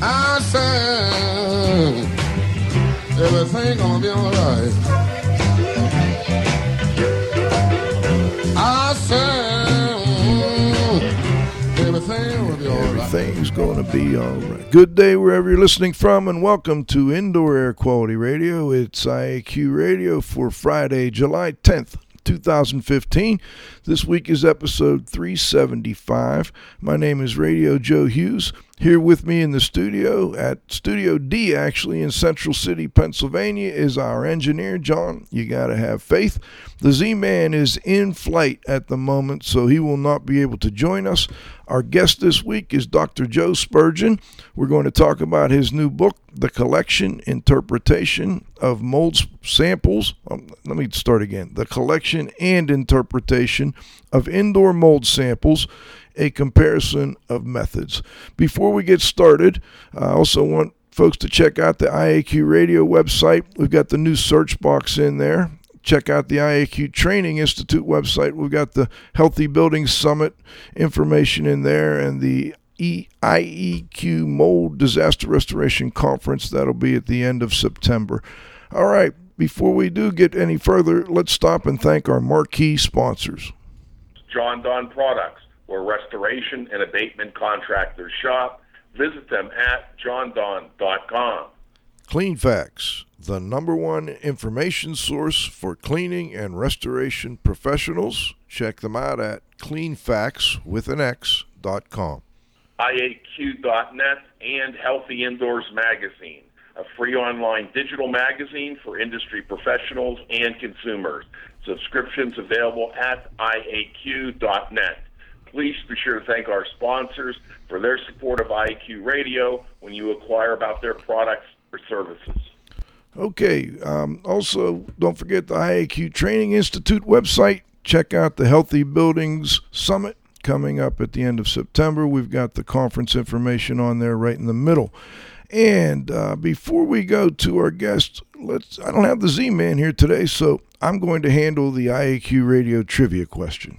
I said everything gonna be alright. I said everything will be alright. Everything's to be all right. Good day wherever you're listening from, and welcome to Indoor Air Quality Radio. It's IAQ Radio for Friday, July 10th. 2015. This week is episode 375. My name is Radio Joe Hughes. Here with me in the studio at Studio D, actually in Central City, Pennsylvania, is our engineer, John. You got to have faith. The Z Man is in flight at the moment, so he will not be able to join us. Our guest this week is Dr. Joe Spurgeon. We're going to talk about his new book, The Collection Interpretation of Mold Samples. Um, let me start again. The Collection and Interpretation of Indoor Mold Samples a comparison of methods. Before we get started, I also want folks to check out the IAQ radio website. We've got the new search box in there. Check out the IAQ Training Institute website. We've got the Healthy Buildings Summit information in there and the IEQ Mold Disaster Restoration Conference. That'll be at the end of September. All right, before we do get any further, let's stop and thank our marquee sponsors. Jon-Don Products or restoration and abatement contractors shop. Visit them at jondon.com. Cleanfax, the number one information source for cleaning and restoration professionals. Check them out at cleanfax with an X.com. IAQ.net and Healthy Indoors Magazine, a free online digital magazine for industry professionals and consumers. Subscriptions available at IAQ.net. Please be sure to thank our sponsors for their support of IQ Radio when you acquire about their products or services. Okay. Um, also, don't forget the IAQ Training Institute website. Check out the Healthy Buildings Summit coming up at the end of September. We've got the conference information on there right in the middle. And uh, before we go to our guest, let's I don't have the Z Man here today, so I'm going to handle the IAQ radio trivia question.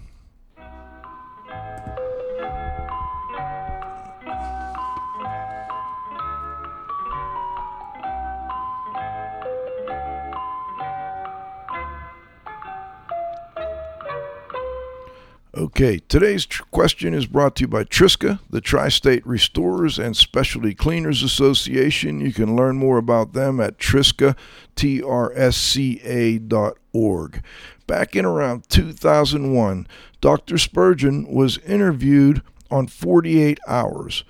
Okay, today's tr- question is brought to you by Triska, the Tri State Restorers and Specialty Cleaners Association. You can learn more about them at Triska, T R S C A dot org. Back in around 2001, Dr. Spurgeon was interviewed on 48 Hours.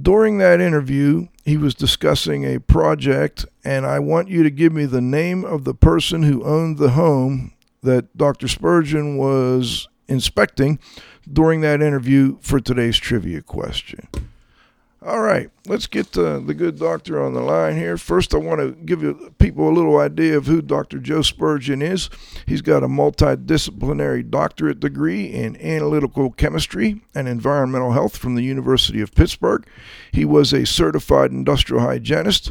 During that interview, he was discussing a project, and I want you to give me the name of the person who owned the home that Dr. Spurgeon was inspecting during that interview for today's trivia question. All right, let's get the, the good doctor on the line here. First, I want to give you people a little idea of who Dr. Joe Spurgeon is. He's got a multidisciplinary doctorate degree in analytical chemistry and environmental health from the University of Pittsburgh. He was a certified industrial hygienist,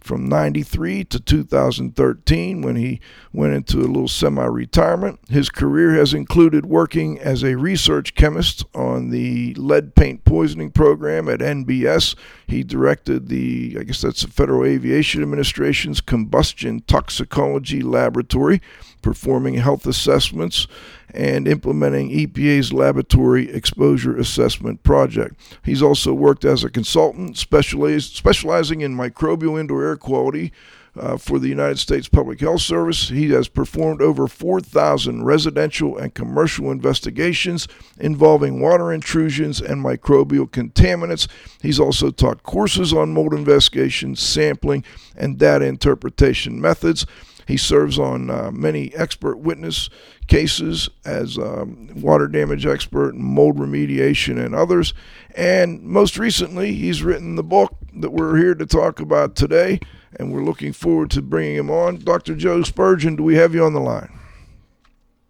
from 93 to 2013 when he went into a little semi retirement. His career has included working as a research chemist on the lead paint poisoning program at NBS. He directed the, I guess that's the Federal Aviation Administration's combustion toxicology laboratory, performing health assessments and implementing EPA's laboratory exposure assessment project. He's also worked as a consultant specializing in microbial indoor air quality. Uh, for the United States Public Health Service. He has performed over 4,000 residential and commercial investigations involving water intrusions and microbial contaminants. He's also taught courses on mold investigation, sampling, and data interpretation methods. He serves on uh, many expert witness cases as um, water damage expert, and mold remediation, and others. And most recently, he's written the book that we're here to talk about today, and we're looking forward to bringing him on. Dr. Joe Spurgeon, do we have you on the line?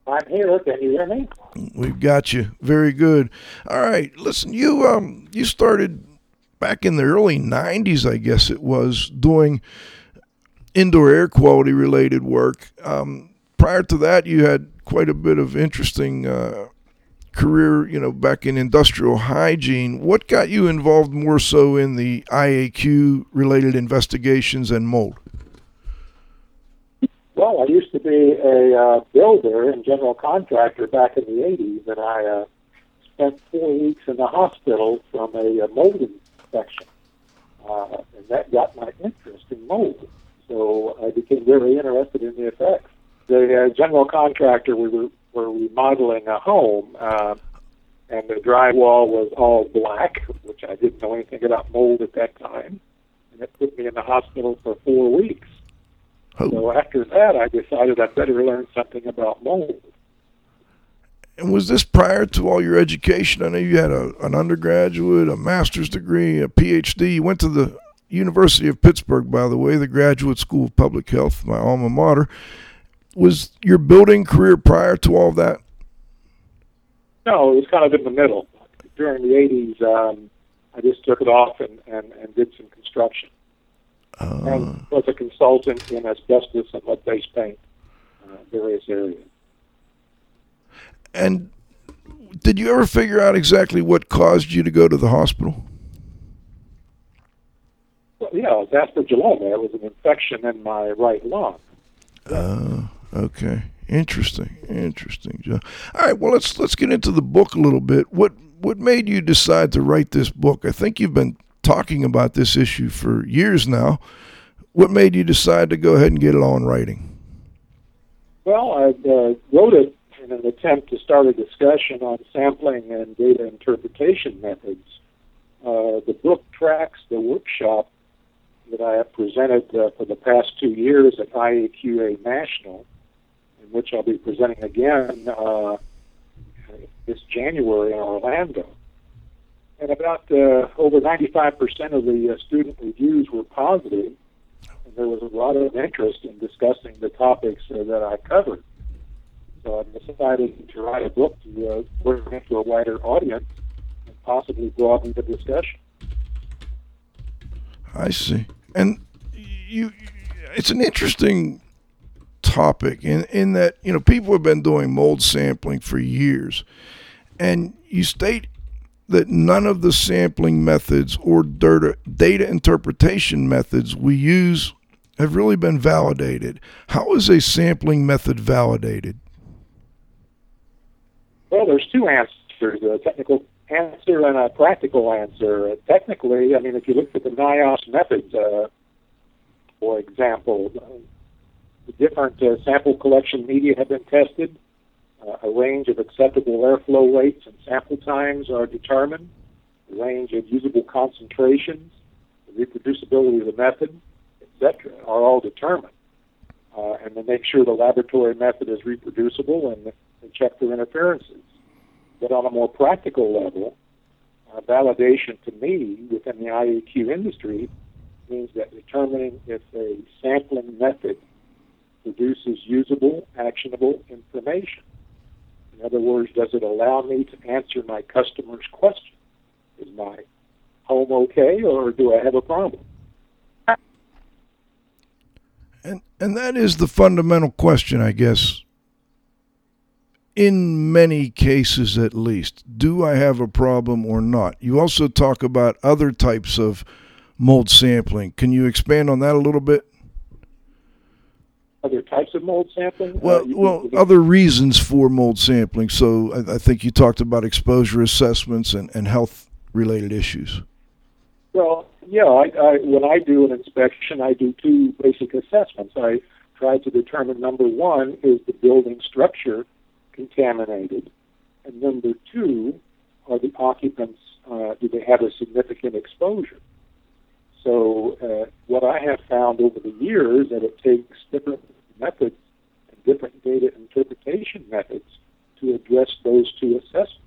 I'm here. Can you hear me? We've got you. Very good. All right. Listen, you um you started back in the early '90s, I guess it was, doing indoor air quality related work. Um, prior to that, you had quite a bit of interesting uh, career, you know, back in industrial hygiene. What got you involved more so in the IAQ related investigations and mold? Well, I used to be a uh, builder and general contractor back in the 80s, and I uh, spent four weeks in the hospital from a, a mold infection. Uh, and that got my interest in mold. So I became very interested in the effects. The uh, general contractor, we were, were remodeling a home, uh, and the drywall was all black, which I didn't know anything about mold at that time. And it put me in the hospital for four weeks. Oh. So after that, I decided I better learn something about mold. And was this prior to all your education? I know you had a, an undergraduate, a master's degree, a PhD. You went to the University of Pittsburgh, by the way, the Graduate School of Public Health, my alma mater. Was your building career prior to all that? No, it was kind of in the middle. During the 80s, um, I just took it off and, and, and did some construction. Uh, and was a consultant in asbestos and lead-based paint, uh, various areas. and did you ever figure out exactly what caused you to go to the hospital? Well, yeah, it was aspergilloma. It was an infection in my right lung. Uh, okay. Interesting. Interesting, Joe. All right, well let's let's get into the book a little bit. What what made you decide to write this book? I think you've been talking about this issue for years now. What made you decide to go ahead and get it on writing? Well, I uh, wrote it in an attempt to start a discussion on sampling and data interpretation methods. Uh, the book tracks the workshop that I have presented uh, for the past two years at IAQA National, in which I'll be presenting again uh, this January in Orlando. And about uh, over 95% of the uh, student reviews were positive, and there was a lot of interest in discussing the topics uh, that I covered. So I decided to write a book to uh, bring it to a wider audience and possibly broaden the discussion. I see. And you it's an interesting topic in in that, you know, people have been doing mold sampling for years. And you state that none of the sampling methods or data, data interpretation methods we use have really been validated. How is a sampling method validated? Well, there's two answers a technical answer and a practical answer. Technically, I mean, if you look at the NIOSH methods, uh, for example, the different uh, sample collection media have been tested. Uh, a range of acceptable airflow rates and sample times are determined. A range of usable concentrations, the reproducibility of the method, etc., are all determined. Uh, and to make sure the laboratory method is reproducible and, and check for interferences. But on a more practical level, uh, validation to me within the IEQ industry means that determining if a sampling method produces usable, actionable information. In other words, does it allow me to answer my customer's question? Is my home okay or do I have a problem? And and that is the fundamental question, I guess. In many cases, at least, do I have a problem or not? You also talk about other types of mold sampling. Can you expand on that a little bit? Other types of mold sampling? Well, Uh, well, other reasons for mold sampling. So I, I think you talked about exposure assessments and, and health related issues. Well, yeah, I, I, when I do an inspection, I do two basic assessments. I try to determine number one, is the building structure contaminated? And number two, are the occupants, uh, do they have a significant exposure? So, uh, what I have found over the years that it takes different methods and different data interpretation methods to address those two assessments.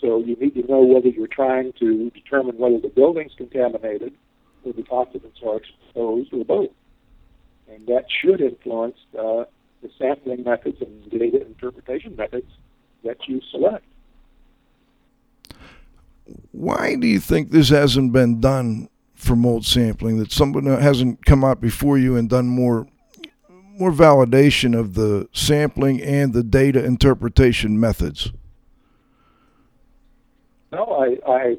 So you need to know whether you're trying to determine whether the building's contaminated or the occupants are exposed or both. And that should influence uh, the sampling methods and data interpretation methods that you select. Why do you think this hasn't been done for mold sampling? That someone hasn't come out before you and done more more validation of the sampling and the data interpretation methods? Well, I, I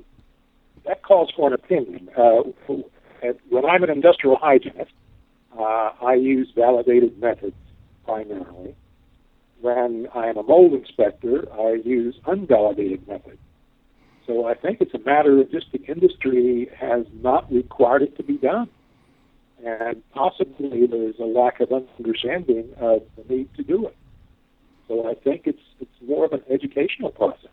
that calls for an opinion. Uh, when I'm an industrial hygienist, uh, I use validated methods primarily. When I'm a mold inspector, I use unvalidated methods. So I think it's a matter of just the industry has not required it to be done. And possibly there's a lack of understanding of the need to do it. So I think it's it's more of an educational process.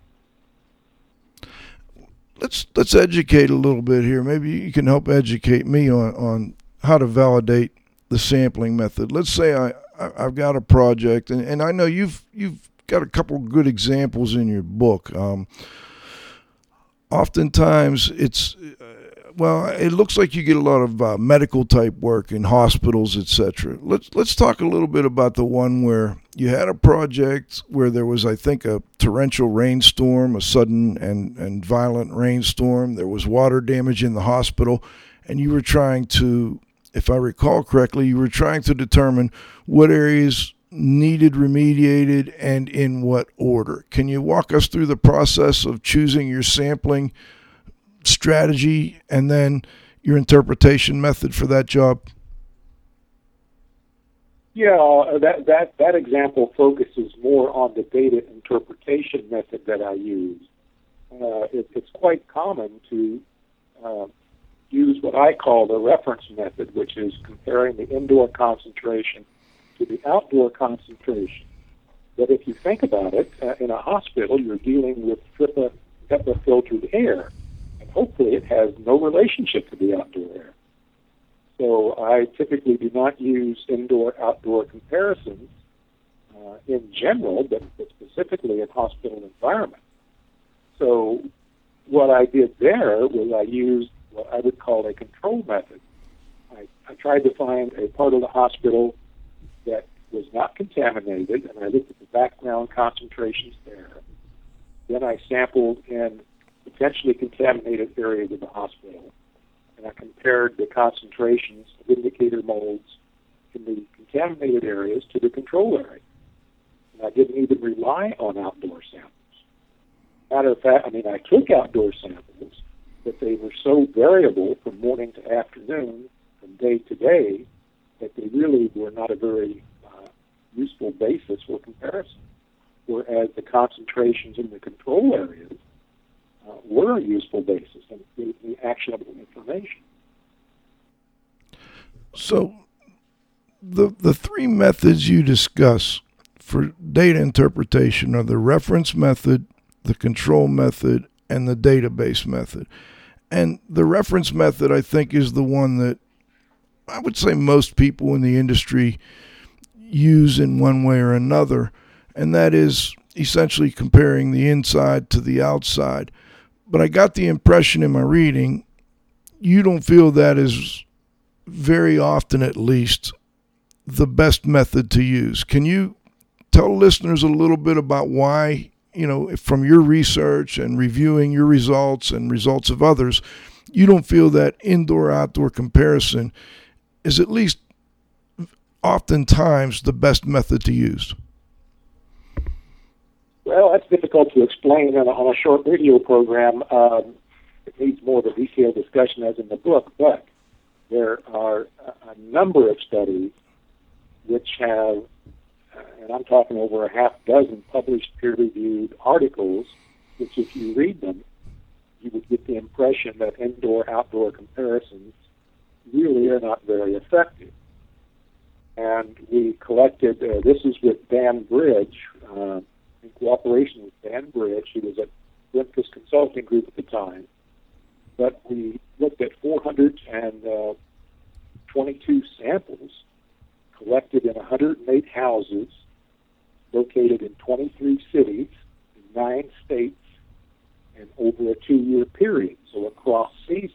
Let's let's educate a little bit here. Maybe you can help educate me on, on how to validate the sampling method. Let's say I, I have got a project, and, and I know you've you've got a couple good examples in your book. Um, oftentimes it's uh, well it looks like you get a lot of uh, medical type work in hospitals etc let's let's talk a little bit about the one where you had a project where there was i think a torrential rainstorm a sudden and and violent rainstorm there was water damage in the hospital and you were trying to if i recall correctly you were trying to determine what areas needed remediated and in what order. Can you walk us through the process of choosing your sampling strategy and then your interpretation method for that job? Yeah, uh, that that that example focuses more on the data interpretation method that I use. Uh, it, it's quite common to uh, use what I call the reference method, which is comparing the indoor concentration to the outdoor concentration. But if you think about it, uh, in a hospital, you're dealing with HEPA, HEPA filtered air, and hopefully it has no relationship to the outdoor air. So I typically do not use indoor-outdoor comparisons uh, in general, but specifically in hospital environments. So what I did there was I used what I would call a control method. I, I tried to find a part of the hospital that was not contaminated, and I looked at the background concentrations there. Then I sampled in potentially contaminated areas of the hospital, and I compared the concentrations of indicator molds in the contaminated areas to the control area. And I didn't even rely on outdoor samples. Matter of fact, I mean, I took outdoor samples, but they were so variable from morning to afternoon, from day to day, that they really were not a very uh, useful basis for comparison. Whereas the concentrations in the control areas uh, were a useful basis and gave me actionable information. So, the the three methods you discuss for data interpretation are the reference method, the control method, and the database method. And the reference method, I think, is the one that I would say most people in the industry use in one way or another, and that is essentially comparing the inside to the outside. But I got the impression in my reading you don't feel that is very often, at least, the best method to use. Can you tell listeners a little bit about why, you know, from your research and reviewing your results and results of others, you don't feel that indoor outdoor comparison is at least oftentimes the best method to use? Well, that's difficult to explain on a, on a short radio program. Um, it needs more of a detailed discussion, as in the book, but there are a, a number of studies which have, and I'm talking over a half dozen published peer reviewed articles, which, if you read them, you would get the impression that indoor outdoor comparisons really are not very effective. And we collected, uh, this is with Dan Bridge, uh, in cooperation with Dan Bridge, who was at Olympus Consulting Group at the time. But we looked at 422 uh, samples collected in 108 houses located in 23 cities in nine states and over a two year period, so across seasons.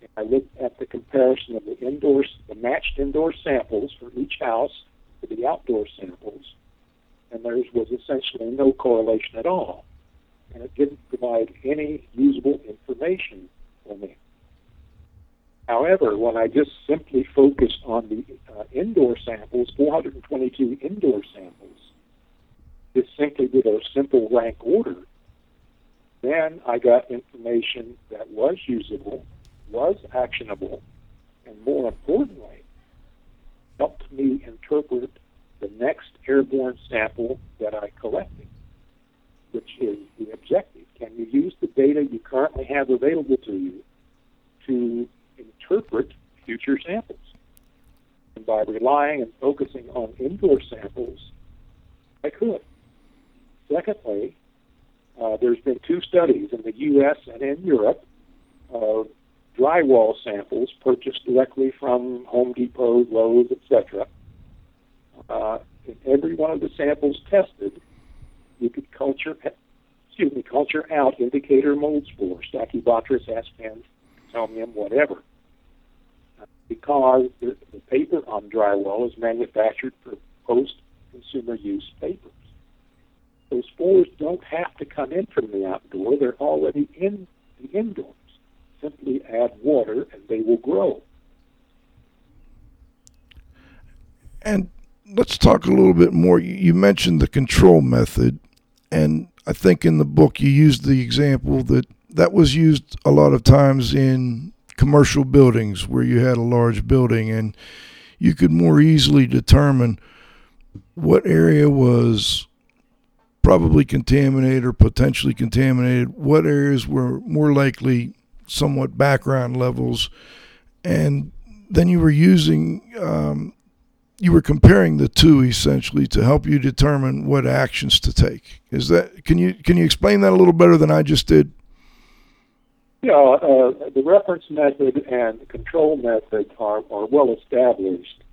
And I looked at the comparison of the indoor, the matched indoor samples for each house to the outdoor samples, and there was essentially no correlation at all. And it didn't provide any usable information for me. However, when I just simply focused on the uh, indoor samples, 422 indoor samples, just simply did a simple rank order, Then I got information that was usable, was actionable, and more importantly, helped me interpret the next airborne sample that I collected, which is the objective. Can you use the data you currently have available to you to interpret future samples? And by relying and focusing on indoor samples, I could. Secondly, uh, there's been two studies in the U.S. and in Europe of drywall samples purchased directly from Home Depot, Lowe's, etc. Uh, in every one of the samples tested, you could culture, excuse me, culture out indicator mold spores, Stachybotrys, aspen, Chaetomium, whatever. Because the, the paper on drywall is manufactured for post-consumer use papers. Those spores don't have to come in from the outdoor; they're already in the indoors. Simply add water, and they will grow. And let's talk a little bit more. You mentioned the control method, and I think in the book you used the example that that was used a lot of times in commercial buildings where you had a large building and you could more easily determine what area was probably contaminated or potentially contaminated, what areas were more likely somewhat background levels, and then you were using um, you were comparing the two essentially to help you determine what actions to take. Is that can you can you explain that a little better than I just did? Yeah, uh, the reference method and the control method are, are well established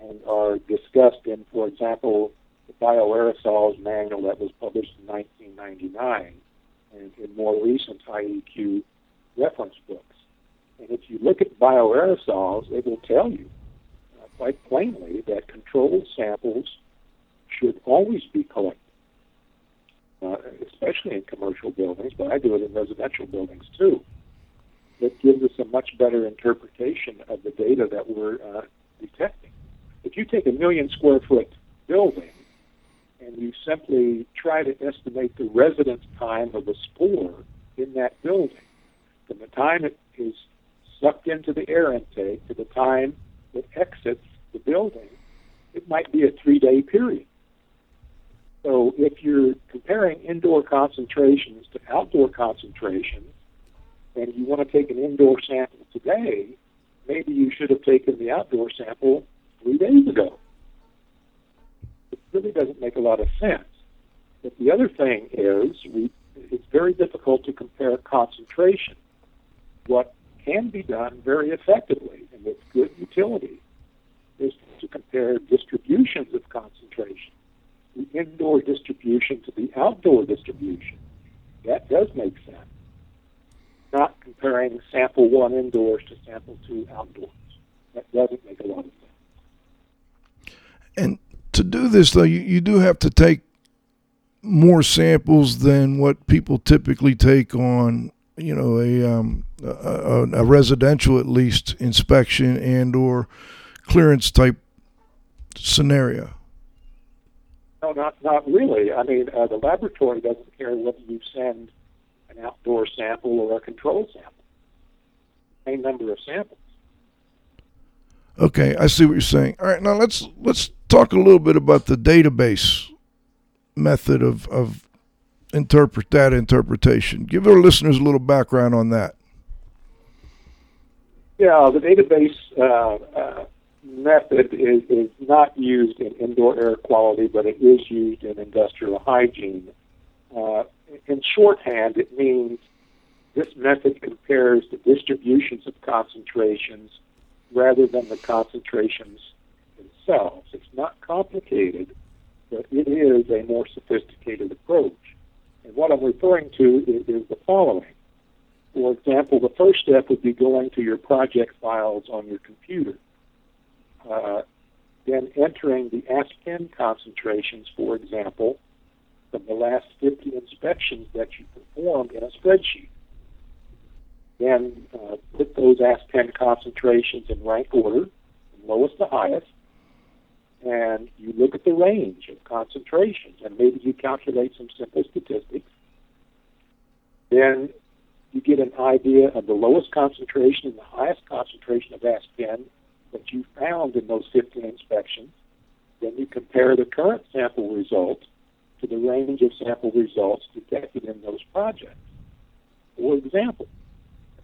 and are discussed in, for example, the bioaerosols manual that was published in 1999 and in more recent IEQ reference books. And if you look at bioaerosols, it will tell you quite plainly that controlled samples should always be collected, uh, especially in commercial buildings, but I do it in residential buildings too. It gives us a much better interpretation of the data that we're uh, detecting. If you take a million square foot building and you simply try to estimate the residence time of a spore in that building, from the time it is sucked into the air intake to the time it exits the building, it might be a three day period. So if you're comparing indoor concentrations to outdoor concentrations, and you want to take an indoor sample today, maybe you should have taken the outdoor sample three days ago. It really doesn't make a lot of sense. But the other thing is, we, it's very difficult to compare concentration. What can be done very effectively and with good utility is to compare distributions of concentration, the indoor distribution to the outdoor distribution. That does make sense. Not comparing sample one indoors to sample two outdoors. That doesn't make a lot of sense. And to do this, though, you, you do have to take more samples than what people typically take on you know a, um, a, a residential at least inspection and or clearance type scenario. No, not not really. I mean, uh, the laboratory doesn't care whether you send an outdoor sample or a control sample. Same number of samples. Okay, I see what you're saying. All right, now let's let's talk a little bit about the database method of of interpret data interpretation. Give our listeners a little background on that. Yeah, the database uh, uh, method is, is not used in indoor air quality, but it is used in industrial hygiene. Uh, in shorthand, it means this method compares the distributions of concentrations rather than the concentrations themselves. It's not complicated, but it is a more sophisticated approach. And what I'm referring to is, is the following. For example, the first step would be going to your project files on your computer. Uh, then entering the ASPEN concentrations, for example, from the last 50 inspections that you performed in a spreadsheet. Then uh, put those ASPEN concentrations in rank order, from lowest to highest, and you look at the range of concentrations, and maybe you calculate some simple statistics. then you get an idea of the lowest concentration and the highest concentration of aspen that you found in those 15 inspections. Then you compare the current sample results to the range of sample results detected in those projects. For example,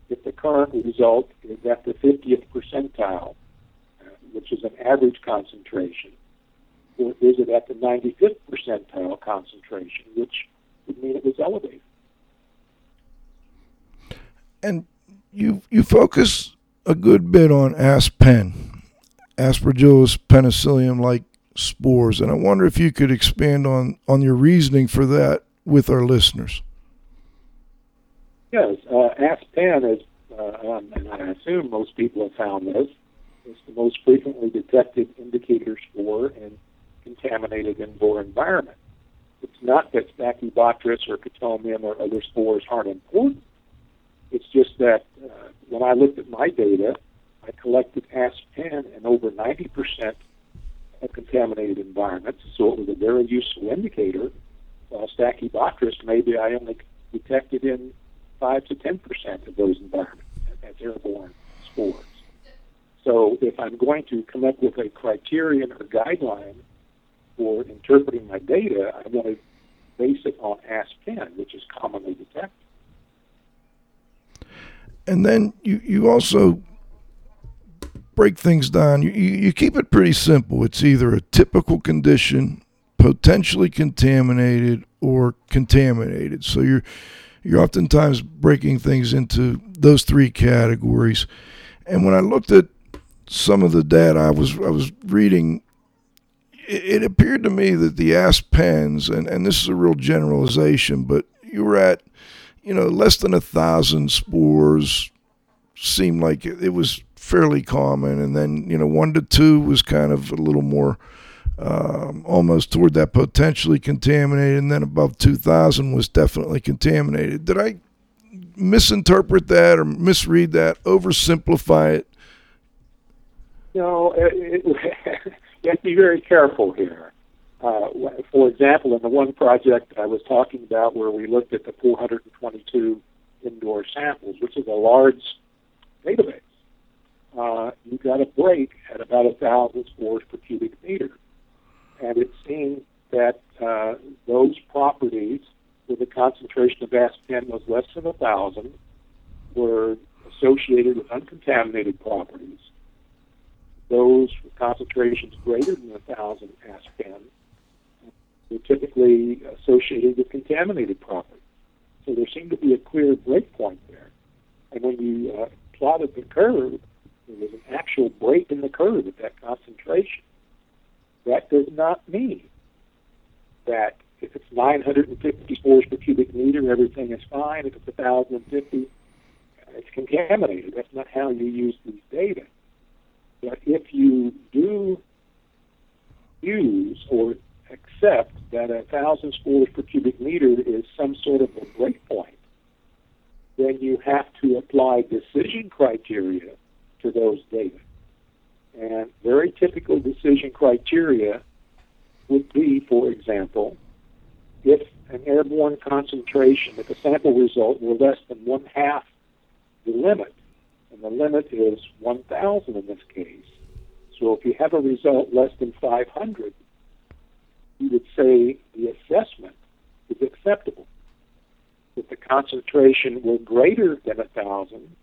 if the current result is at the 50th percentile, which is an average concentration, or is it at the 95th percentile concentration, which would mean it was elevated? And you you focus a good bit on aspen, Aspergillus penicillium like spores, and I wonder if you could expand on on your reasoning for that with our listeners. Yes, uh, aspen is, uh, um, and I assume most people have found this, is the most frequently detected indicator spore in contaminated indoor environment. It's not that Stachybotrys or Chaetomium or other spores aren't important. It's just that uh, when I looked at my data, I collected aspen in over 90% of contaminated environments, so it was a very useful indicator. While Stachybotrys, maybe I only detected in 5 to 10% of those environments as airborne spores. So if I'm going to come up with a criterion or guideline for interpreting my data, I want to base it on aspen, which is commonly detected. And then you, you also break things down. You, you keep it pretty simple. It's either a typical condition, potentially contaminated, or contaminated. So you're you're oftentimes breaking things into those three categories. And when I looked at some of the data I was I was reading, it, it appeared to me that the aspens, and, and this is a real generalization, but you were at, you know, less than a thousand spores seemed like it, was fairly common, and then you know one to two was kind of a little more um, almost toward that potentially contaminated, and then above 2,000 was definitely contaminated. Did I misinterpret that or misread that, oversimplify it? No, you have to be very careful here. Uh, for example, in the one project I was talking about where we looked at the 422 indoor samples, which is a large database, uh, you got a break at about thousand spores per cubic meter. And it seemed that uh, those properties where the concentration of aspen was less than thousand were associated with uncontaminated properties. Those with concentrations greater than a thousand aspen were typically associated with contaminated properties. So there seemed to be a clear breakpoint there. And when you uh, plotted the curve, there was an actual break in the curve at that concentration. That does not mean that if it's 950 spores per cubic meter, everything is fine. If it's 1,050, it's contaminated. That's not how you use these data. But if you do use or accept that a thousand spores per cubic meter is some sort of a breakpoint, then you have to apply decision criteria to those data. And very typical decision criteria would be, for example, if an airborne concentration, if a sample result were less than one half the limit, and the limit is 1,000 in this case. So if you have a result less than 500, you would say the assessment is acceptable. If the concentration were greater than 1,000,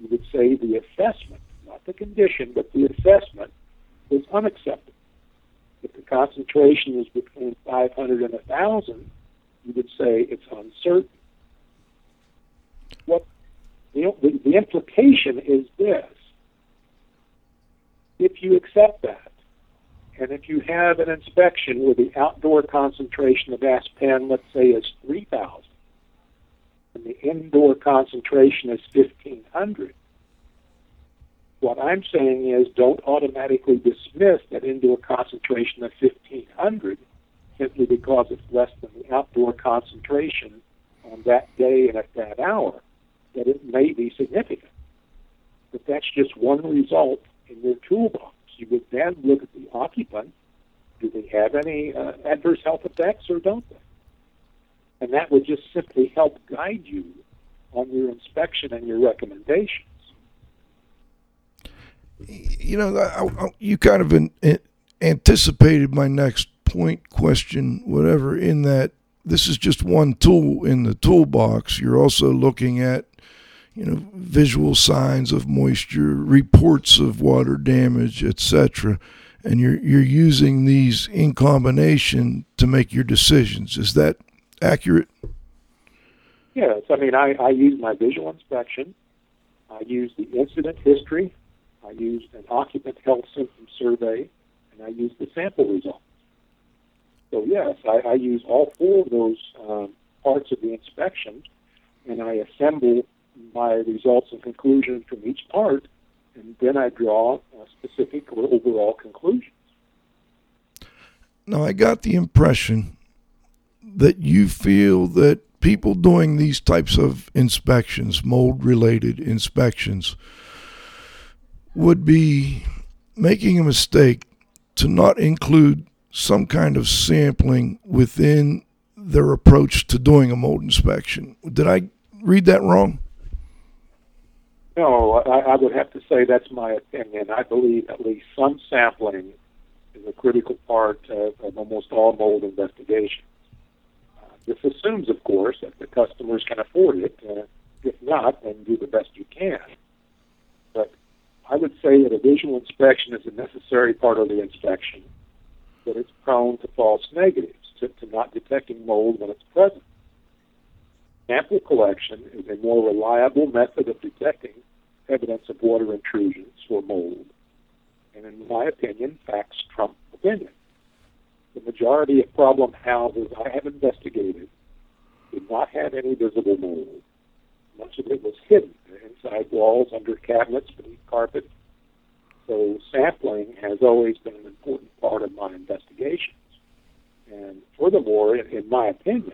you would say the assessment, not the condition, but the assessment was unacceptable. If the concentration is between 500 and 1,000, you would say it's uncertain. What the, the implication is this. If you accept that, and if you have an inspection where the outdoor concentration of aspen, let's say, is 3,000, and the indoor concentration is 1,500, what I'm saying is don't automatically dismiss that indoor concentration of 1,500 simply because it's less than the outdoor concentration on that day and at that hour that it may be significant. But that's just one result in your toolbox. You would then look at the occupant. Do they have any uh, adverse health effects or don't they? And that would just simply help guide you on your inspection and your recommendations. You know, I, I, you kind of in, in, anticipated my next point, question, whatever, in that this is just one tool in the toolbox. You're also looking at, you know, visual signs of moisture, reports of water damage, etc. And you're you're using these in combination to make your decisions. Is that accurate? Yes. I mean, I, I use my visual inspection. I use the incident history. I use an occupant health symptom survey, and I use the sample results. So yes, I, I use all four of those um, parts of the inspection, and I assemble my results and conclusions from each part, and then I draw specific or overall conclusions. Now, I got the impression that you feel that people doing these types of inspections, mold related inspections, would be making a mistake to not include some kind of sampling within their approach to doing a mold inspection. Did I read that wrong? No, I, I would have to say that's my opinion. I believe at least some sampling is a critical part of, of almost all mold investigations. Uh, this assumes, of course, that the customers can afford it. Uh, if not, then do the best you can. But I would say that a visual inspection is a necessary part of the inspection that it's prone to false negatives, to, to not detecting mold when it's present. Sample collection is a more reliable method of detecting evidence of water intrusions or mold. And in my opinion, facts trump opinion. The majority of problem houses I have investigated did not have any visible mold. Much of it was hidden inside walls, under cabinets, beneath carpet, so sampling has always been an important part of my investigations. And furthermore, in, my opinion,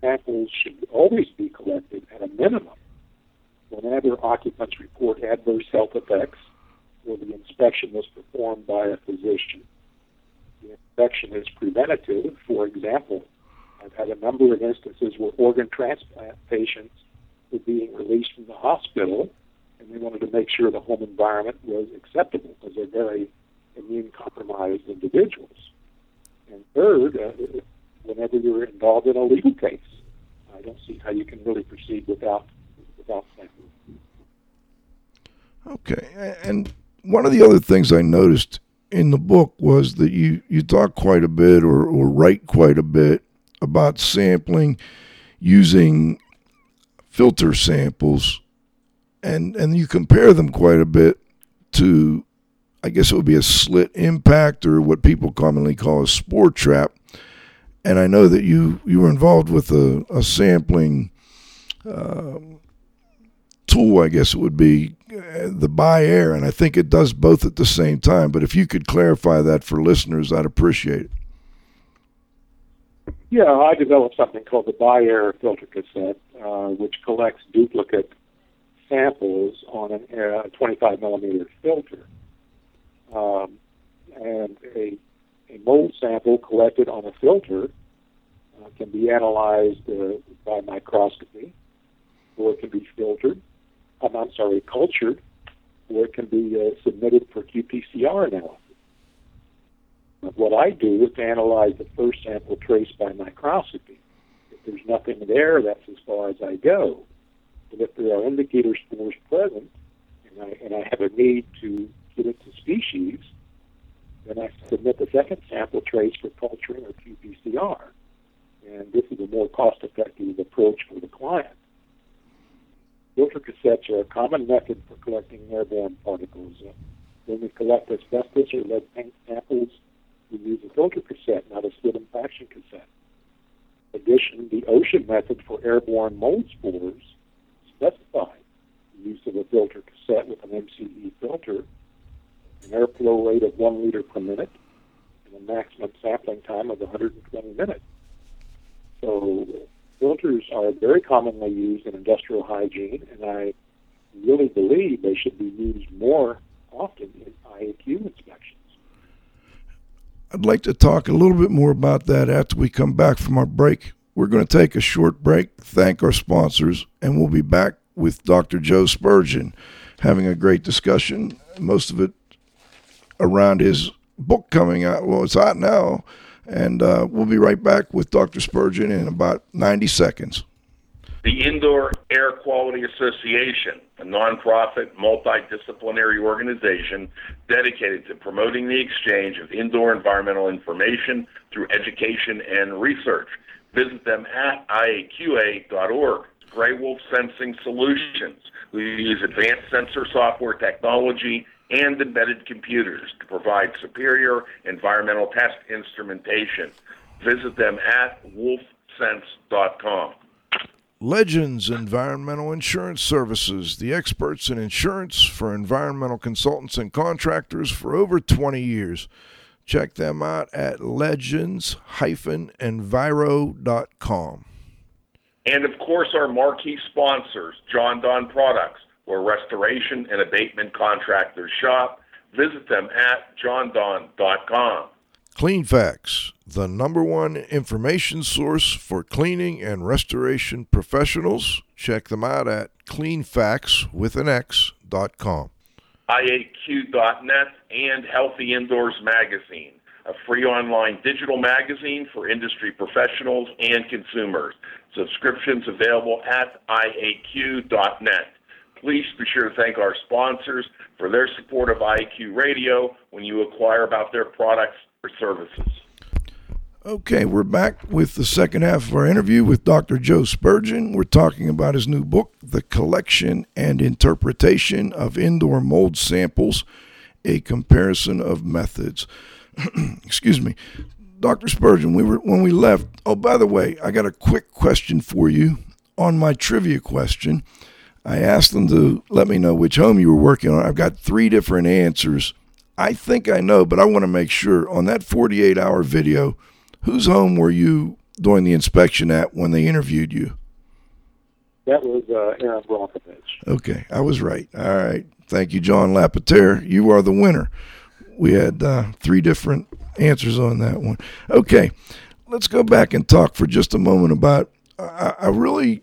samples should always be collected at a minimum whenever occupants report adverse health effects or the inspection was performed by a physician. The inspection is preventative. For example, I've had a number of instances where organ transplant patients were being released from the hospital and we wanted to make sure the home environment was acceptable because they're very immune compromised individuals. And third, uh, whenever you're involved in a legal case, I don't see how you can really proceed without without sampling. Okay, and one of the other things I noticed in the book was that you you talk quite a bit or, or write quite a bit about sampling using filter samples and and you compare them quite a bit to I guess it would be a slit impact or what people commonly call a spore trap. And I know that you, you were involved with a, a sampling um, tool, I guess it would be uh, the Bi-Air, and I think it does both at the same time. But if you could clarify that for listeners, I'd appreciate it. Yeah, I developed something called the Bi-Air filter cassette, uh, which collects duplicate samples on a uh, 25 millimeter filter. Um, and a, a mold sample collected on a filter uh, can be analyzed uh, by microscopy, or it can be filtered, I'm, I'm sorry, cultured, or it can be uh, submitted for qPCR analysis. What I do is to analyze the first sample traced by microscopy. If there's nothing there, that's as far as I go. But if there are indicator spores present, and I, and I have a need to get it to species, then I submit the second sample trace for culturing or qPCR. And this is a more cost-effective approach for the client. Filter cassettes are a common method for collecting airborne particles. When we collect asbestos or lead paint samples, we use a filter cassette, not a slit impaction cassette. In addition, the ocean method for airborne mold spores specified the use of a filter cassette with an MCE filter, an airflow rate of one liter per minute, and a maximum sampling time of 120 minutes. So filters are very commonly used in industrial hygiene, and I really believe they should be used more often in IAQ inspections. I'd like to talk a little bit more about that after we come back from our break. We're going to take a short break, thank our sponsors, and we'll be back with Dr. Joe Spurgeon having a great discussion. Most of it around his book coming out. Well, it's out now. And uh, we'll be right back with Dr. Spurgeon in about 90 seconds. The Indoor Air Quality Association, a nonprofit, multidisciplinary organization dedicated to promoting the exchange of indoor environmental information through education and research. Visit them at iaqa.org. Gray Wolf Sensing Solutions. We use advanced sensor software technology and embedded computers to provide superior environmental test instrumentation. Visit them at wolfsense.com. Legends Environmental Insurance Services, the experts in insurance for environmental consultants and contractors for over 20 years. Check them out at legends-enviro.com. And of course, our marquee sponsors, Jon-Don Products, where restoration and abatement contractors shop. Visit them at jon-don.com. Cleanfax, the number one information source for cleaning and restoration professionals. Check them out at cleanfax with an X.com. IAQ.net and Healthy Indoors Magazine, a free online digital magazine for industry professionals and consumers. Subscriptions available at IAQ.net. Please be sure to thank our sponsors for their support of IAQ Radio when you acquire about their products or services. Okay, we're back with the second half of our interview with Dr. Joe Spurgeon. We're talking about his new book, The Collection and Interpretation of Indoor Mold Samples A Comparison of Methods. Excuse me. Dr. Spurgeon, we were when we left. Oh, by the way, I got a quick question for you on my trivia question. I asked them to let me know which home you were working on. I've got three different answers. I think I know, but I want to make sure on that 48 hour video, whose home were you doing the inspection at when they interviewed you? That was uh, Erin Brockovich. Okay, I was right. All right. Thank you, John Lapater. You are the winner. We had uh, three different answers on that one. Okay, let's go back and talk for just a moment about. I, I really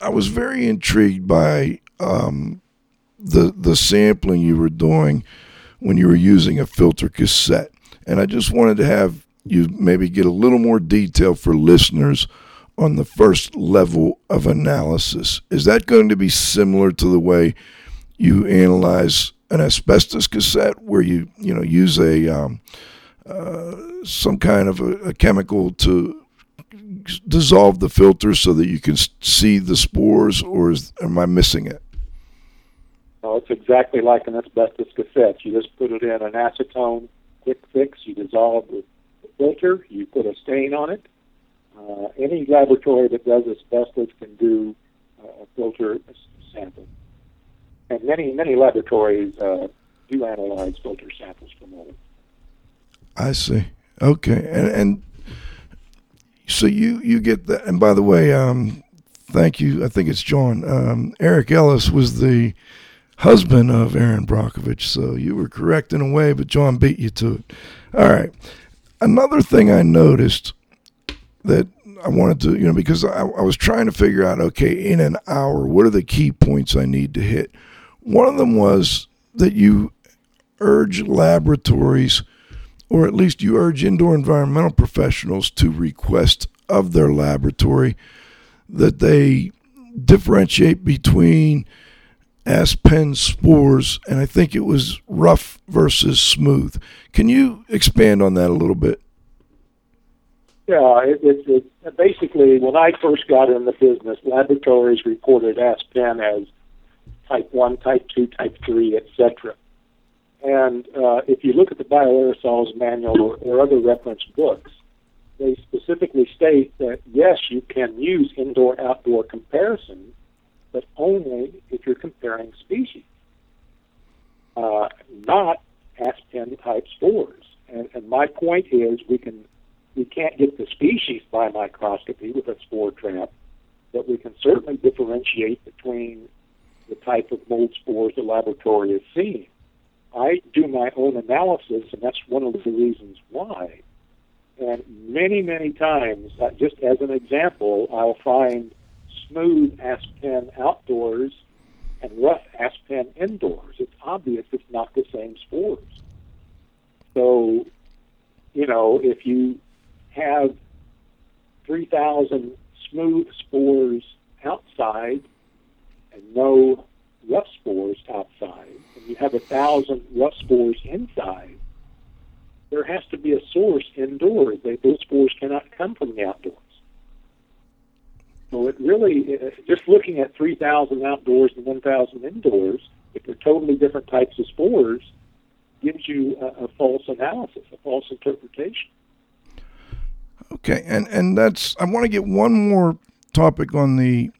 I was very intrigued by um, the the sampling you were doing when you were using a filter cassette, and I just wanted to have you maybe get a little more detail for listeners on the first level of analysis. Is that going to be similar to the way you analyze an asbestos cassette, where you you know use a um, uh, some kind of a, a chemical to dissolve the filter so that you can see the spores, or is, am I missing it? No, it's exactly like an asbestos cassette. You just put it in an acetone quick fix. You dissolve the filter. You put a stain on it. Uh, any laboratory that does asbestos can do uh, a filter sample, and many many laboratories uh, do analyze filter samples for mold. I see. Okay, and and so you you get that. And by the way, um, thank you. I think it's John. Um, Eric Ellis was the husband of Erin Brockovich, so you were correct in a way, but John beat you to it. All right. Another thing I noticed that I wanted to, you know, because I, I was trying to figure out, okay, in an hour, what are the key points I need to hit? One of them was that you urge laboratories or at least you urge indoor environmental professionals to request of their laboratory that they differentiate between Asp/Pen spores and I think it was rough versus smooth. Can you expand on that a little bit? Yeah, it, it, it, basically when I first got in the business, laboratories reported Asp/Pen as type one, type two, type three, etc. And uh, if you look at the bioaerosols manual or, or other reference books, they specifically state that yes, you can use indoor outdoor comparison, but only if you're comparing species, uh, not Asp/Pen type spores. And, and my point is, we can we can't get the species by microscopy with a spore trap, but we can certainly differentiate between the type of mold spores the laboratory is seeing. I do my own analysis, and that's one of the reasons why And many, many times, uh, just as an example, I'll find smooth Asp/Pen outdoors and rough Asp/Pen indoors. It's obvious it's not the same spores. So, you know, if you have 3,000 smooth spores outside and no rough spores outside, and you have a thousand rough spores inside, there has to be a source indoors. They, those spores cannot come from the outdoors. So it really, uh, just looking at 3,000 outdoors and 1,000 indoors, if they're totally different types of spores, gives you a, a false analysis, a false interpretation. Okay, and and that's I want to get one more topic on the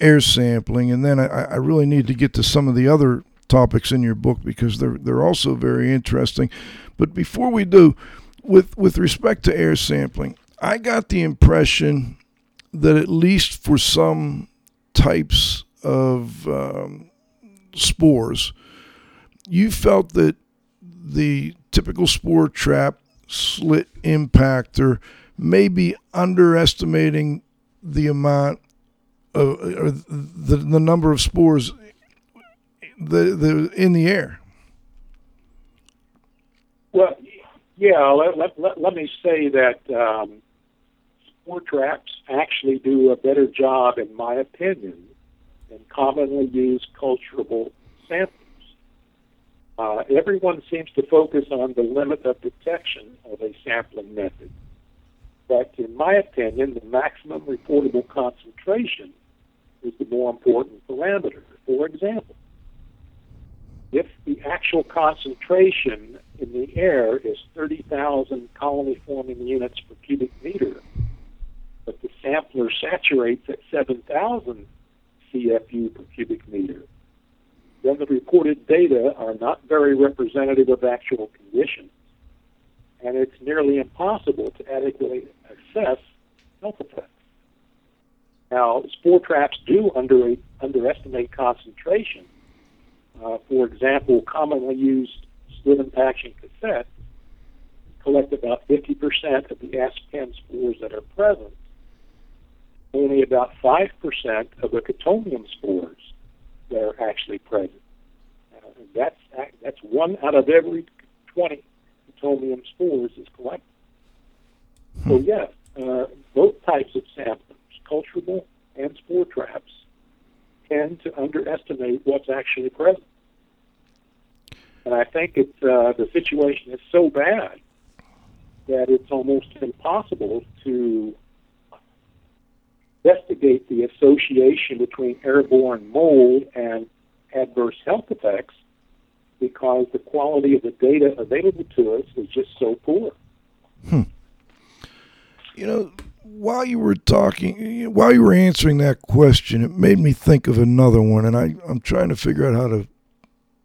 air sampling, and then I, I really need to get to some of the other topics in your book because they're they're also very interesting. But before we do, with with respect to air sampling, I got the impression that at least for some types of um, spores, you felt that the typical spore trap slit impactor may be underestimating the amount of, or the, the number of spores the, the in the air. Well, yeah, let, let, let, let me say that um, spore traps actually do a better job, in my opinion, than commonly used culturable samples. Uh, everyone seems to focus on the limit of detection of a sampling method. But in my opinion, the maximum reportable concentration is the more important parameter. For example, if the actual concentration in the air is 30,000 colony forming units per cubic meter, but the sampler saturates at 7,000 CFU per cubic meter, then the reported data are not very representative of actual conditions, and it's nearly impossible to adequately assess health effects. Now, spore traps do under, underestimate concentration. Uh, for example, commonly used slit impaction cassettes collect about 50% of the Asp/Pen spores that are present, only about 5% of the chaetomium spores that are actually present. Uh, that's that's one out of every 20 chaetomium spores is collected. So yes, uh, both types of samplers, culturable and spore traps, tend to underestimate what's actually present. And I think it's uh, the situation is so bad that it's almost impossible to investigate the association between airborne mold and adverse health effects because the quality of the data available to us is just so poor. Hmm. You know, while you were talking, while you were answering that question, it made me think of another one, and I, I'm trying to figure out how to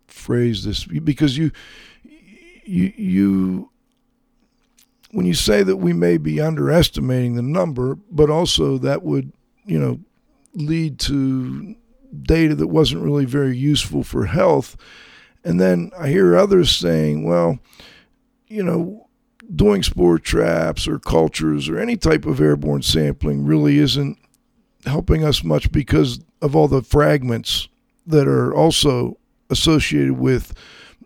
phrase this because you, you, you when you say that we may be underestimating the number, but also that would, you know, lead to data that wasn't really very useful for health. And then I hear others saying, well, you know, doing spore traps or cultures or any type of airborne sampling really isn't helping us much because of all the fragments that are also associated with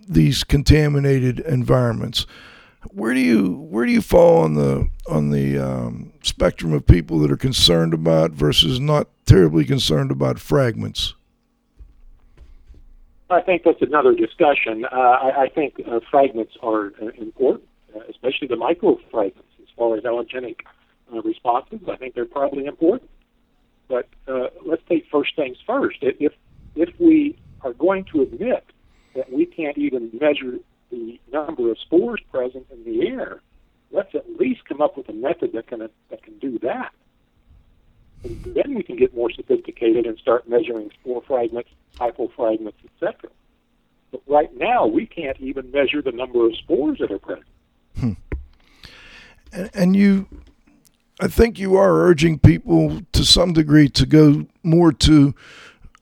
these contaminated environments where do you where do you fall on the on the um, spectrum of people that are concerned about versus not terribly concerned about fragments? I think that's another discussion. Uh, I, I, think uh, fragments are uh, important, especially the microfragments as far as allergenic uh, responses. I think they're probably important. But uh, let's take first things first. If if we are going to admit that we can't even measure the number of spores present in the air, let's at least come up with a method that can that can do that. And then we can get more sophisticated and start measuring spore fragments, hyphal fragments, etc. But right now, we can't even measure the number of spores that are present. Hmm. And, you, I think you are urging people to some degree to go more to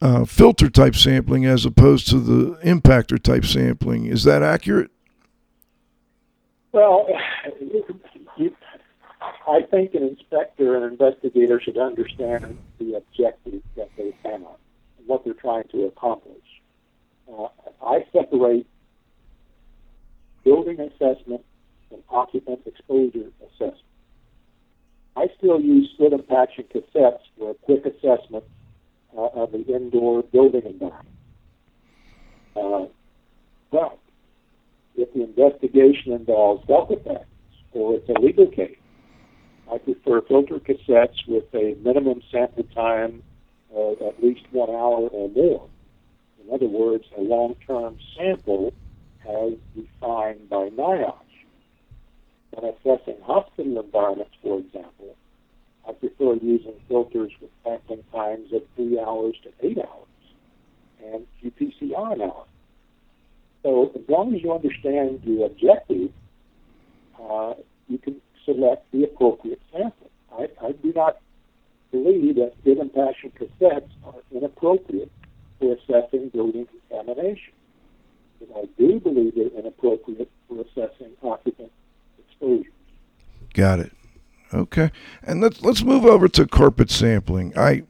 uh, filter type sampling as opposed to the impactor type sampling. Is that accurate? Well, I think an inspector and investigator should understand the objective that they have what they're trying to accomplish. Uh, I separate building assessment and occupant exposure assessment. I still use slit and cassettes for a quick assessment uh, of the indoor building environment. Uh, but if the investigation involves self effects or it's a legal case, I prefer filter cassettes with a minimum sample time of at least one hour or more. In other words, a long-term sample as defined by NIOSH. When assessing hospital environments, for example, I prefer using filters with sampling times of three hours to eight hours and qPCR analysis. So as long as you understand the objective, uh, you can select the appropriate sample. I, I do not believe that impaction cassettes are inappropriate for assessing building contamination. But I do believe they're inappropriate for assessing occupant exposures. Got it. Okay, and let's let's move over to carpet sampling. I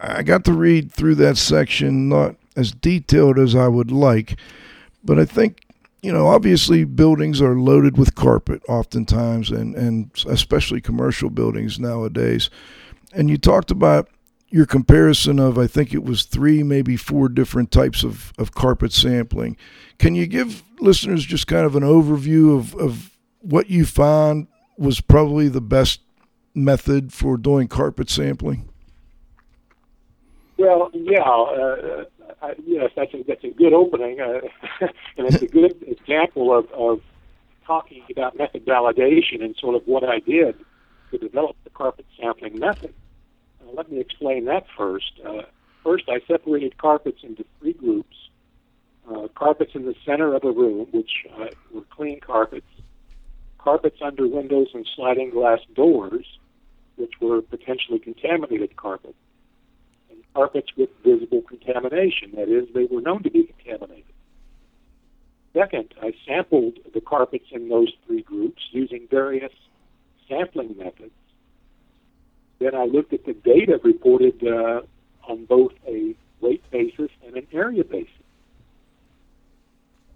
I got to read through that section, not as detailed as I would like, but I think you know obviously buildings are loaded with carpet oftentimes, and and especially commercial buildings nowadays. And you talked about your comparison of I think it was three, maybe four different types of, of carpet sampling. Can you give listeners just kind of an overview of, of what you found was probably the best method for doing carpet sampling? Well, yeah, uh, I, yes, that's a, that's a good opening, uh, and it's a good example of, of talking about method validation and sort of what I did to develop the carpet sampling method. Uh, let me explain that first. Uh, first, I separated carpets into three groups. Uh, carpets in the center of a room, which uh, were clean carpets, carpets under windows and sliding glass doors, which were potentially contaminated carpets, and carpets with visible contamination. That is, they were known to be contaminated. Second, I sampled the carpets in those three groups using various sampling methods. Then I looked at the data reported uh, on both a weight basis and an area basis.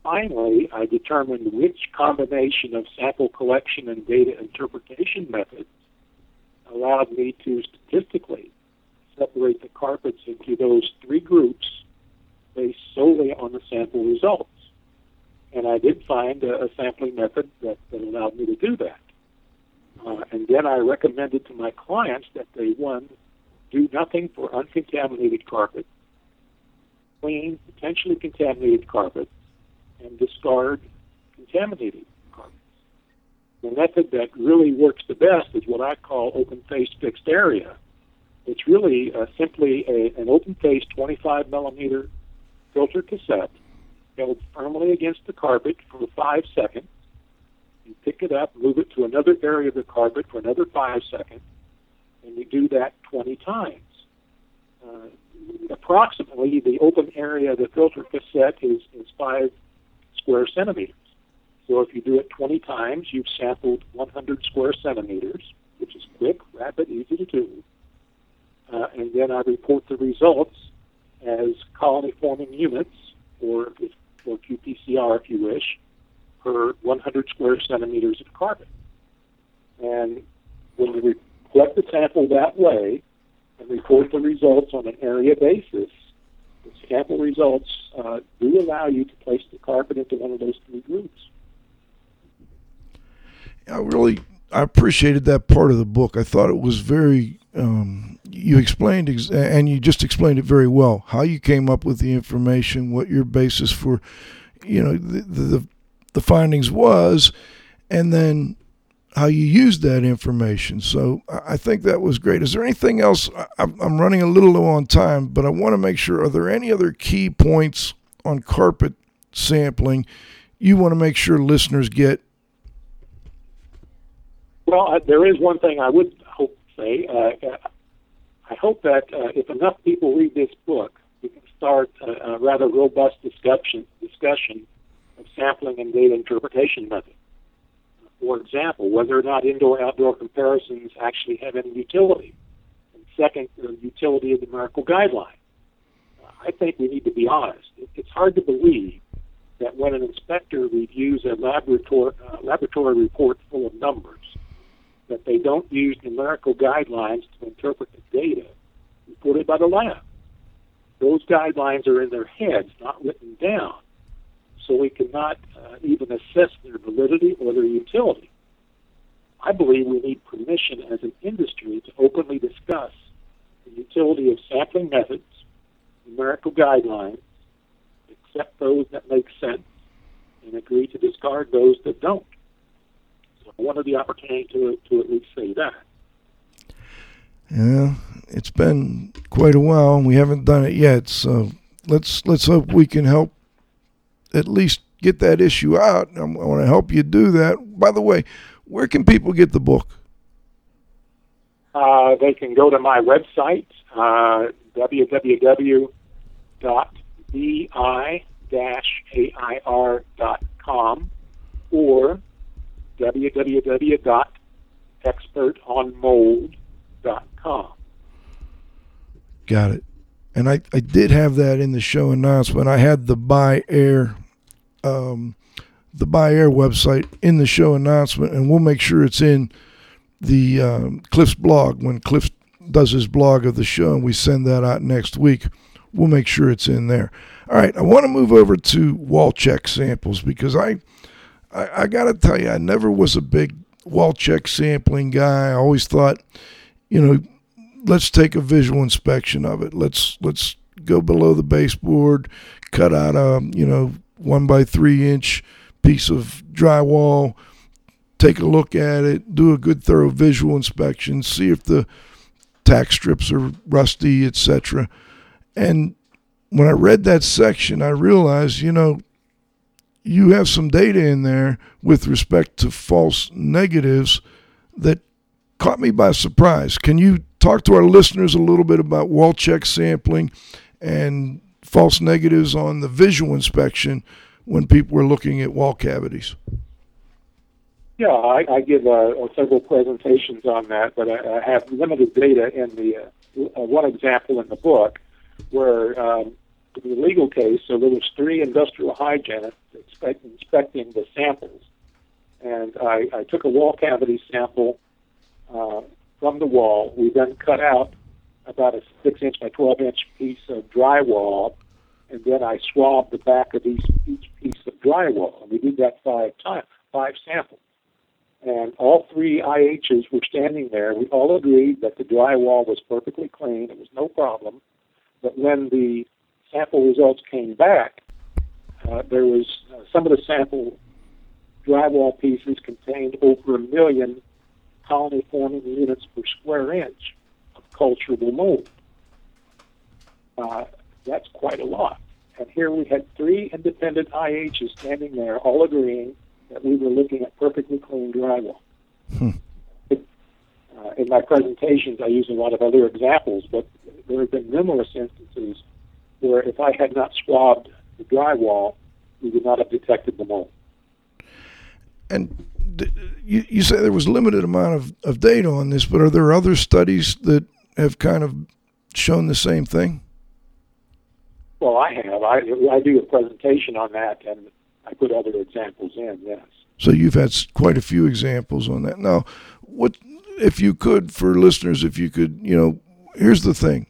Finally, I determined which combination of sample collection and data interpretation methods allowed me to statistically separate the carpets into those three groups based solely on the sample results. And I did find a, a sampling method that, that allowed me to do that. Uh, and then I recommended to my clients that they, one, do nothing for uncontaminated carpet, clean potentially contaminated carpet, and discard contaminated carpets. The method that really works the best is what I call open face fixed area. It's really uh, simply a, an open face 25 millimeter filter cassette held firmly against the carpet for five seconds. You pick it up, move it to another area of the carpet for another five seconds, and you do that 20 times. Uh, approximately, the open area of the filter cassette is, is five square centimeters. So if you do it 20 times, you've sampled 100 square centimeters, which is quick, rapid, easy to do. Uh, and then I report the results as colony forming units, or, or qPCR if you wish, per 100 square centimeters of carbon. And when you collect the sample that way and report the results on an area basis, the sample results uh, do allow you to place the carpet into one of those three groups. I really I appreciated that part of the book. I thought it was very um, you explained ex- and you just explained it very well how you came up with the information, what your basis for you know the the, the findings was, and then how you use that information. So I think that was great. Is there anything else? I'm running a little low on time, but I want to make sure. Are there any other key points on carpet sampling you want to make sure listeners get? Well, uh, there is one thing I would hope say. Uh, I hope that uh, if enough people read this book, we can start a, a rather robust discussion discussion of sampling and data interpretation methods for example, whether or not indoor-outdoor comparisons actually have any utility. And second, the utility of the numerical guideline. I think we need to be honest. It's hard to believe that when an inspector reviews a laboratory, uh, laboratory report full of numbers, that they don't use numerical guidelines to interpret the data reported by the lab. Those guidelines are in their heads, not written down, so we cannot uh, even assess their validity or their utility. I believe we need permission as an industry to openly discuss the utility of sampling methods, numerical guidelines, accept those that make sense, and agree to discard those that don't. So I wanted the opportunity to, to at least say that. Yeah, it's been quite a while, and we haven't done it yet. So let's let's hope we can help at least get that issue out. I want to help you do that. By the way, where can people get the book? Uh, they can go to my website, uh, www.bi-air.com or www.expertonmold.com. Got it. And I, I did have that in the show announcement. I had the Buy Air um, the BiAir website in the show announcement, and we'll make sure it's in the um, Cliff's blog when Cliff does his blog of the show, and we send that out next week. We'll make sure it's in there. All right, I want to move over to wall check samples because I, I, I got to tell you, I never was a big wall check sampling guy. I always thought, you know, let's take a visual inspection of it. Let's let's go below the baseboard, cut out a you know one by three inch piece of drywall, take a look at it, do a good thorough visual inspection, see if the tack strips are rusty, etc. And when I read that section, I realized, you know, you have some data in there with respect to false negatives that caught me by surprise. Can you talk to our listeners a little bit about wall check sampling and false negatives on the visual inspection when people were looking at wall cavities? Yeah, I, I give uh, several presentations on that, but I, I have limited data in the uh, uh, one example in the book where um, the legal case, so there was three industrial hygienists expect, inspecting the samples, and I, I took a wall cavity sample uh, from the wall. We then cut out about a six inch by twelve inch piece of drywall and then I swabbed the back of each, each piece of drywall. And we did that five times, five samples. And all three IHs were standing there. We all agreed that the drywall was perfectly clean. It was no problem. But when the sample results came back, uh, there was uh, some of the sample drywall pieces contained over a million colony forming units per square inch culturable mold. Uh, that's quite a lot. And here we had three independent IHs standing there, all agreeing that we were looking at perfectly clean drywall. Hmm. Uh, in my presentations, I use a lot of other examples, but there have been numerous instances where if I had not swabbed the drywall, we would not have detected the mold. And you, you say there was limited amount of, of data on this, but are there other studies that have kind of shown the same thing? Well, I have. I, I do a presentation on that, and I put other examples in. Yes. So you've had quite a few examples on that. Now, what if you could, for listeners, if you could, you know, here's the thing: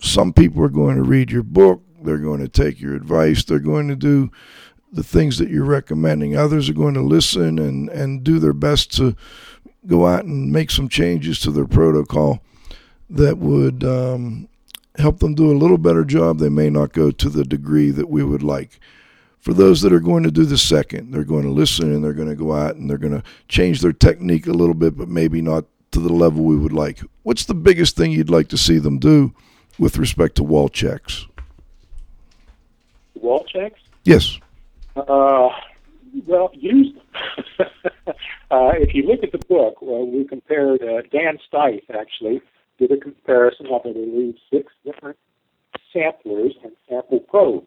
some people are going to read your book, they're going to take your advice, they're going to do the things that you're recommending. Others are going to listen and and do their best to go out and make some changes to their protocol that would um, help them do a little better job, they may not go to the degree that we would like. For those that are going to do the second, they're going to listen and they're going to go out and they're going to change their technique a little bit, but maybe not to the level we would like. What's the biggest thing you'd like to see them do with respect to wall checks? Wall checks? Yes. Uh, well, use them. uh, if you look at the book, well, we compared uh, Dan Stife, actually, did a comparison of, I believe, six different samplers and sample probes.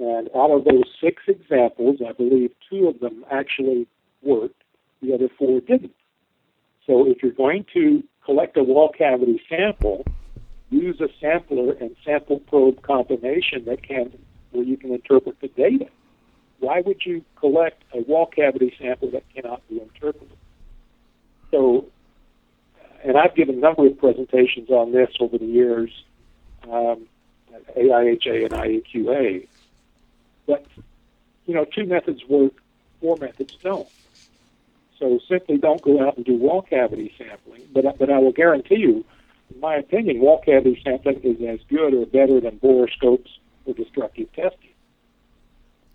And out of those six examples, I believe two of them actually worked. the other four didn't. So if you're going to collect a wall cavity sample, use a sampler and sample probe combination that can where you can interpret the data. Why would you collect a wall cavity sample that cannot be interpreted? So, and I've given a number of presentations on this over the years, um, at AIHA and IAQA. But, you know, two methods work, four methods don't. So simply don't go out and do wall cavity sampling. But, but I will guarantee you, in my opinion, wall cavity sampling is as good or better than borescopes or destructive testing.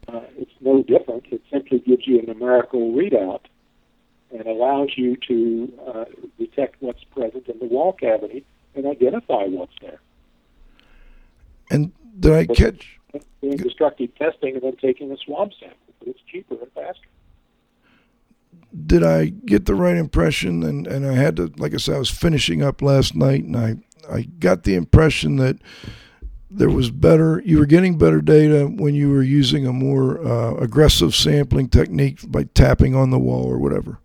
Uh, it's no different. It simply gives you a numerical readout and allows you to uh, detect what's present in the wall cavity and identify what's there. And did I catch? Doing destructive testing and then taking a swab sample, but it's cheaper and faster. Did I get the right impression? And, and I had to, like I said, I was finishing up last night, and I I got the impression that there was better. You were getting better data when you were using a more uh, aggressive sampling technique by tapping on the wall or whatever.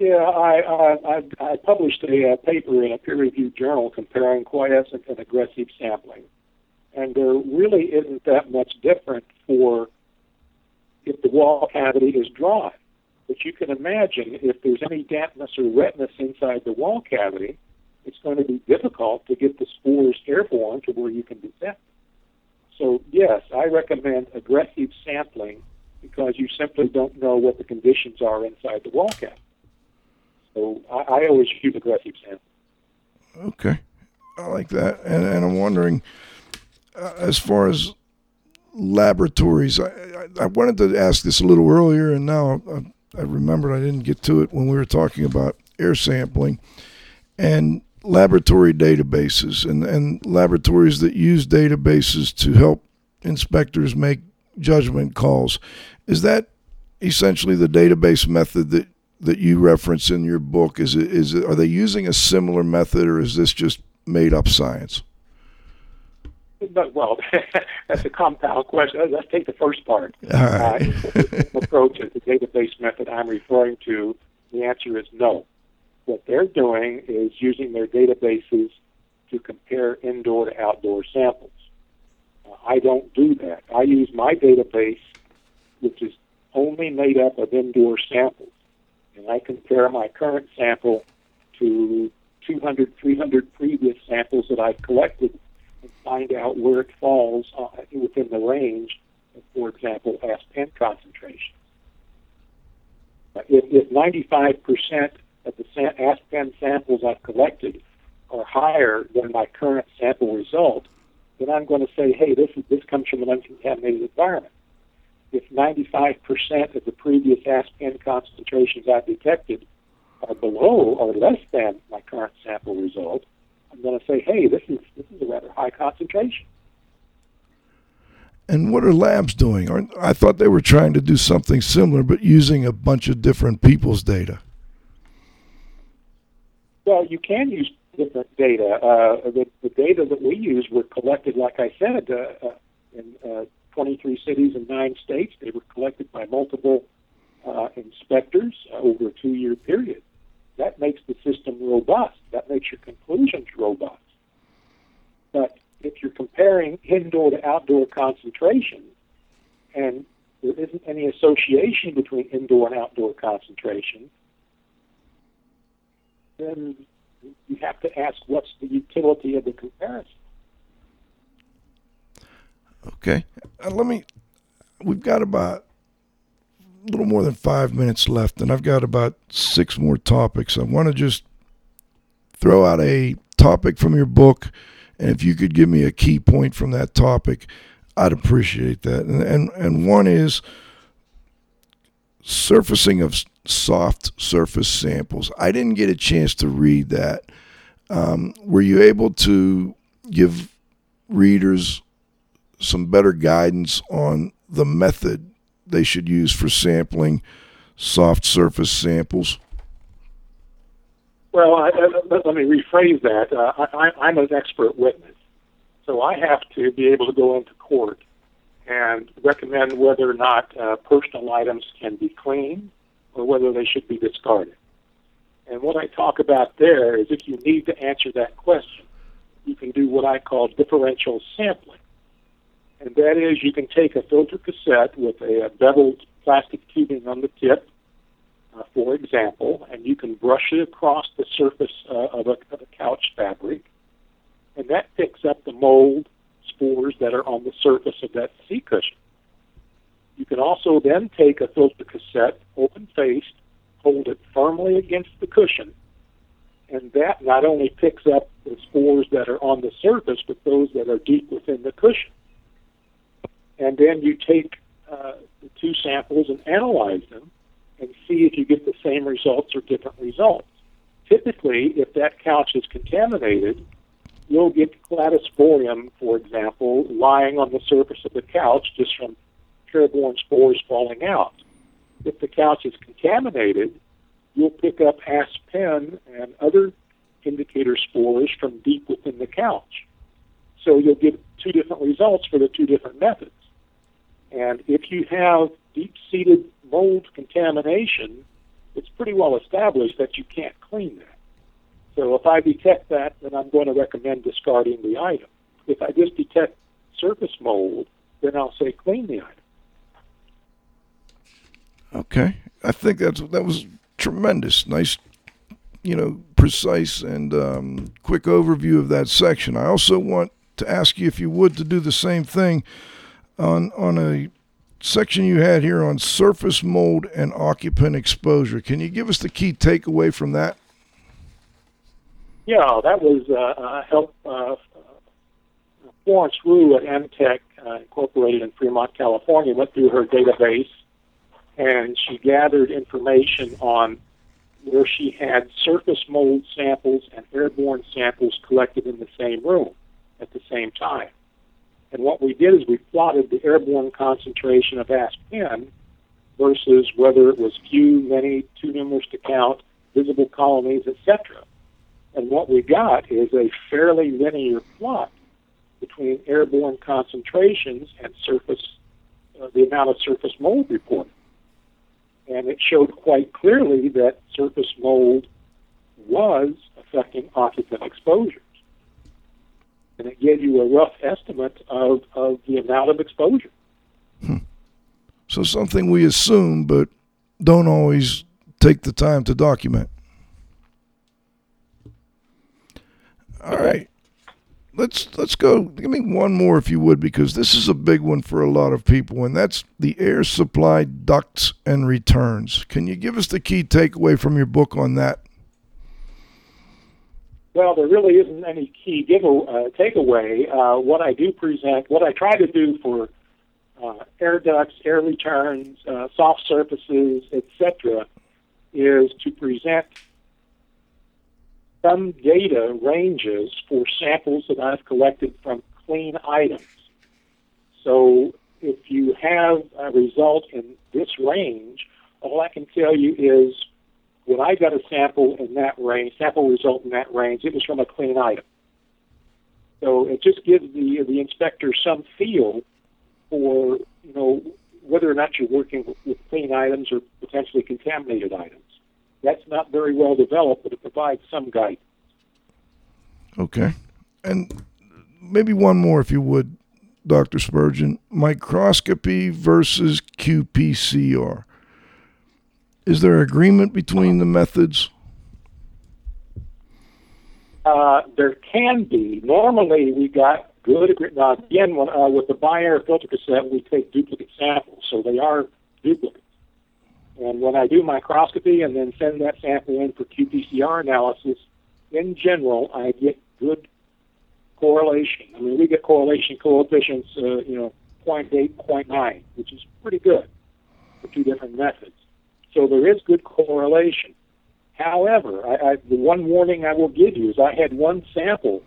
Yeah, I I, I published a, a paper in a peer-reviewed journal comparing quiescent and aggressive sampling, and there really isn't that much different for if the wall cavity is dry. But you can imagine if there's any dampness or wetness inside the wall cavity, it's going to be difficult to get the spores airborne to where you can detect. So yes, I recommend aggressive sampling because you simply don't know what the conditions are inside the wall cavity. So I, I always use aggressive sampling. Okay, I like that, and and I'm wondering, uh, as far as laboratories, I, I, I wanted to ask this a little earlier, and now I, I remembered I didn't get to it when we were talking about air sampling, and laboratory databases and, and laboratories that use databases to help inspectors make judgment calls. Is that essentially the database method that, that you reference in your book? Is it, is it, are they using a similar method or is this just made up science? But, well, that's a compound question. Let's take the first part. All right. uh, approach is the database method I'm referring to. The answer is no. What they're doing is using their databases to compare indoor to outdoor samples. Uh, I don't do that. I use my database, which is only made up of indoor samples. And I compare my current sample to 200, 300 previous samples that I've collected and find out where it falls uh, within the range of, for example, Asp/Pen concentration. Uh, if, if 95% of the Asp/Pen samples I've collected are higher than my current sample result, then I'm going to say, hey, this, is, this comes from an uncontaminated environment. If 95% of the previous Asp/Pen concentrations I've detected are below or less than my current sample result, I'm going to say, hey, this is this is a rather high concentration. And what are labs doing? I thought they were trying to do something similar, but using a bunch of different people's data. Well, you can use different data. Uh, the, the data that we use were collected, like I said, uh, uh, in uh, 23 cities and nine states. They were collected by multiple uh, inspectors over a two-year period that makes the system robust. That makes your conclusions robust. But if you're comparing indoor to outdoor concentration, and there isn't any association between indoor and outdoor concentration, then you have to ask what's the utility of the comparison. Okay. Uh, let me, we've got about a little more than five minutes left, and I've got about six more topics. I want to just throw out a topic from your book, and if you could give me a key point from that topic, I'd appreciate that. And and, and one is surfacing of soft surface samples. I didn't get a chance to read that. Um, were you able to give readers some better guidance on the method they should use for sampling soft surface samples? Well, I, let me rephrase that. Uh, I, I'm an expert witness, so I have to be able to go into court and recommend whether or not uh, personal items can be cleaned or whether they should be discarded. And what I talk about there is if you need to answer that question, you can do what I call differential sampling. And that is you can take a filter cassette with a, beveled plastic tubing on the tip, uh, for example, and you can brush it across the surface uh, of, a, of a couch fabric, and that picks up the mold spores that are on the surface of that seat cushion. You can also then take a filter cassette, open faced, hold it firmly against the cushion, and that not only picks up the spores that are on the surface, but those that are deep within the cushion. And then you take uh, the two samples and analyze them and see if you get the same results or different results. Typically, if that couch is contaminated, you'll get cladosporium, for example, lying on the surface of the couch just from airborne spores falling out. If the couch is contaminated, you'll pick up Asp/Pen and other indicator spores from deep within the couch. So you'll get two different results for the two different methods. And if you have deep seated mold contamination, it's pretty well established that you can't clean that. So if I detect that, then I'm going to recommend discarding the item. If I just detect surface mold, then I'll say clean the item. Okay, I think that's that was tremendous. Nice, you know, precise and um, quick overview of that section. I also want to ask you if you would to do the same thing on on a section you had here on surface mold and occupant exposure. Can you give us the key takeaway from that? Yeah, that was uh, uh, help. Uh, Florence Rue at Amtech uh, Incorporated in Fremont, California, went through her database and she gathered information on where she had surface mold samples and airborne samples collected in the same room at the same time. And what we did is we plotted the airborne concentration of Asp/Pen versus whether it was few, many, too numerous to count, visible colonies, etc. And what we got is a fairly linear plot between airborne concentrations and surface, uh, the amount of surface mold reported and it showed quite clearly that surface mold was affecting occupant exposures. And it gave you a rough estimate of, of the amount of exposure. Hmm. So something we assume, but don't always take the time to document. All right let's let's go. Give me one more if you would, because this is a big one for a lot of people, and that's the air supply ducts and returns. Can you give us the key takeaway from your book on that? Well, there really isn't any key give uh, takeaway. Uh, what I do present, what I try to do for uh, air ducts, air returns, uh, soft surfaces, etc., is to present some data ranges for samples that I've collected from clean items. So if you have a result in this range, all I can tell you is when I got a sample in that range, sample result in that range, it was from a clean item. So it just gives the the inspector some feel for you know whether or not you're working with, clean items or potentially contaminated items. That's not very well developed, but it provides some guidance. Okay. And maybe one more, if you would, Dr. Spurgeon. Microscopy versus qPCR. Is there agreement between the methods? Uh, there can be. Normally, we got good agreement. Again, when, uh, with the BiAir filter cassette, we take duplicate samples, so they are duplicates. And when I do microscopy and then send that sample in for qPCR analysis, in general, I get good correlation. I mean, we get correlation coefficients, uh, you know, 0.8, 0.9, which is pretty good for two different methods. So there is good correlation. However, I, I, the one warning I will give you is I had one sample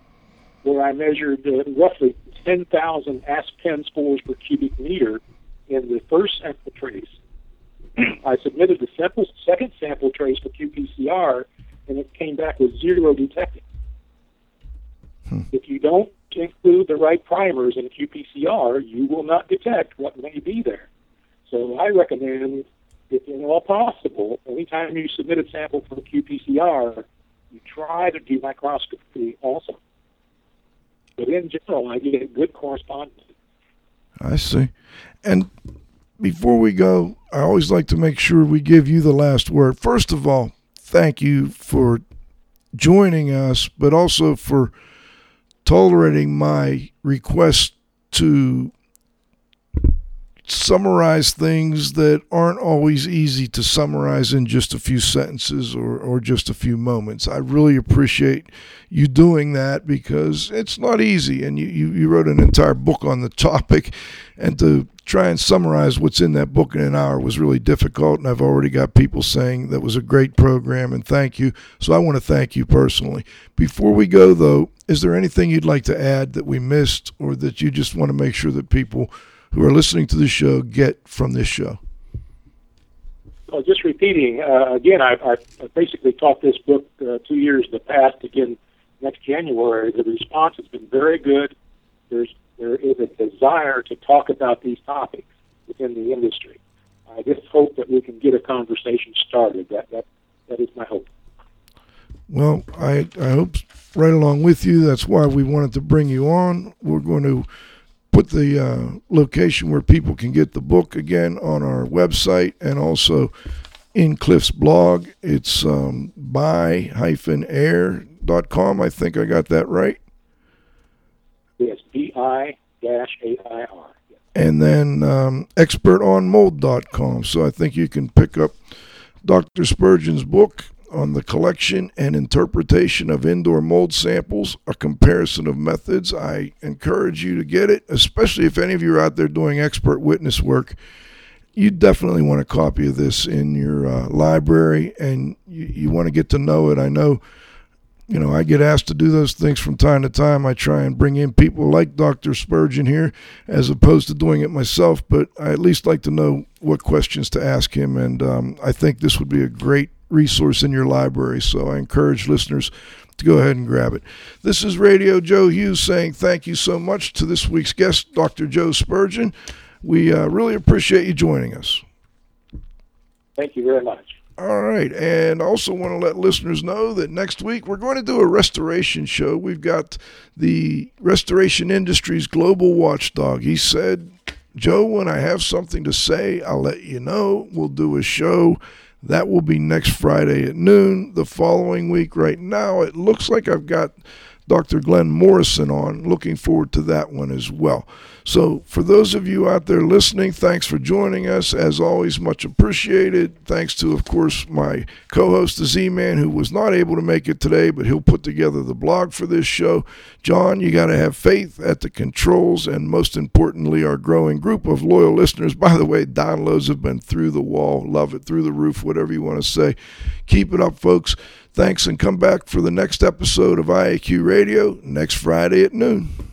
where I measured uh, roughly 10,000 Asp/Pen spores per cubic meter in the first sample trace. I submitted the sample, second sample trace for qPCR, and it came back with zero detected. Hmm. If you don't include the right primers in qPCR, you will not detect what may be there. So I recommend, if at all possible, anytime you submit a sample for qPCR, you try to do microscopy also. But in general, I get good correspondence. I see. And before we go, I always like to make sure we give you the last word. First of all, thank you for joining us, but also for tolerating my request to summarize things that aren't always easy to summarize in just a few sentences or, or just a few moments. I really appreciate you doing that because it's not easy. And you, you, you wrote an entire book on the topic, and to try and summarize what's in that book in an hour was really difficult. And I've already got people saying that was a great program and thank you. So I want to thank you personally. Before we go, though, is there anything you'd like to add that we missed or that you just want to make sure that people who are listening to the show get from this show? Well, just repeating uh, again, I, I basically taught this book uh, two years in the past. Again, next January, the response has been very good. There's there is a desire to talk about these topics within the industry. I just hope that we can get a conversation started. That that that is my hope. Well, I I hope right along with you. That's why we wanted to bring you on. We're going to put the uh, location where people can get the book again on our website and also in Cliff's blog. It's um, bi-air.com. I think I got that right. Yes, B-I dash A-I-R. And then um, expertonmold.com. So I think you can pick up Dr. Spurgeon's book on the collection and interpretation of indoor mold samples, a comparison of methods. I encourage you to get it, especially if any of you are out there doing expert witness work. You definitely want a copy of this in your uh, library and you, you want to get to know it. I know, you know, I get asked to do those things from time to time. I try and bring in people like Dr. Spurgeon here as opposed to doing it myself, but I at least like to know what questions to ask him. And um, I think this would be a great resource in your library. So I encourage listeners to go ahead and grab it. This is Radio Joe Hughes saying thank you so much to this week's guest, Dr. Joe Spurgeon. We uh, really appreciate you joining us. Thank you very much. All right. And also want to let listeners know that next week we're going to do a restoration show. We've got the restoration industry's global watchdog. He said, Joe, when I have something to say, I'll let you know. We'll do a show that will be next Friday at noon. The following week, right now, it looks like I've got Dr. Glenn Morrison on. Looking forward to that one as well. So, for those of you out there listening, thanks for joining us. As always, much appreciated. Thanks to, of course, my co host, the Z Man, who was not able to make it today, but he'll put together the blog for this show. John, you got to have faith at the controls, and most importantly, our growing group of loyal listeners. By the way, downloads have been through the wall. Love it, through the roof, whatever you want to say. Keep it up, folks. Thanks, and come back for the next episode of IAQ Radio next Friday at noon.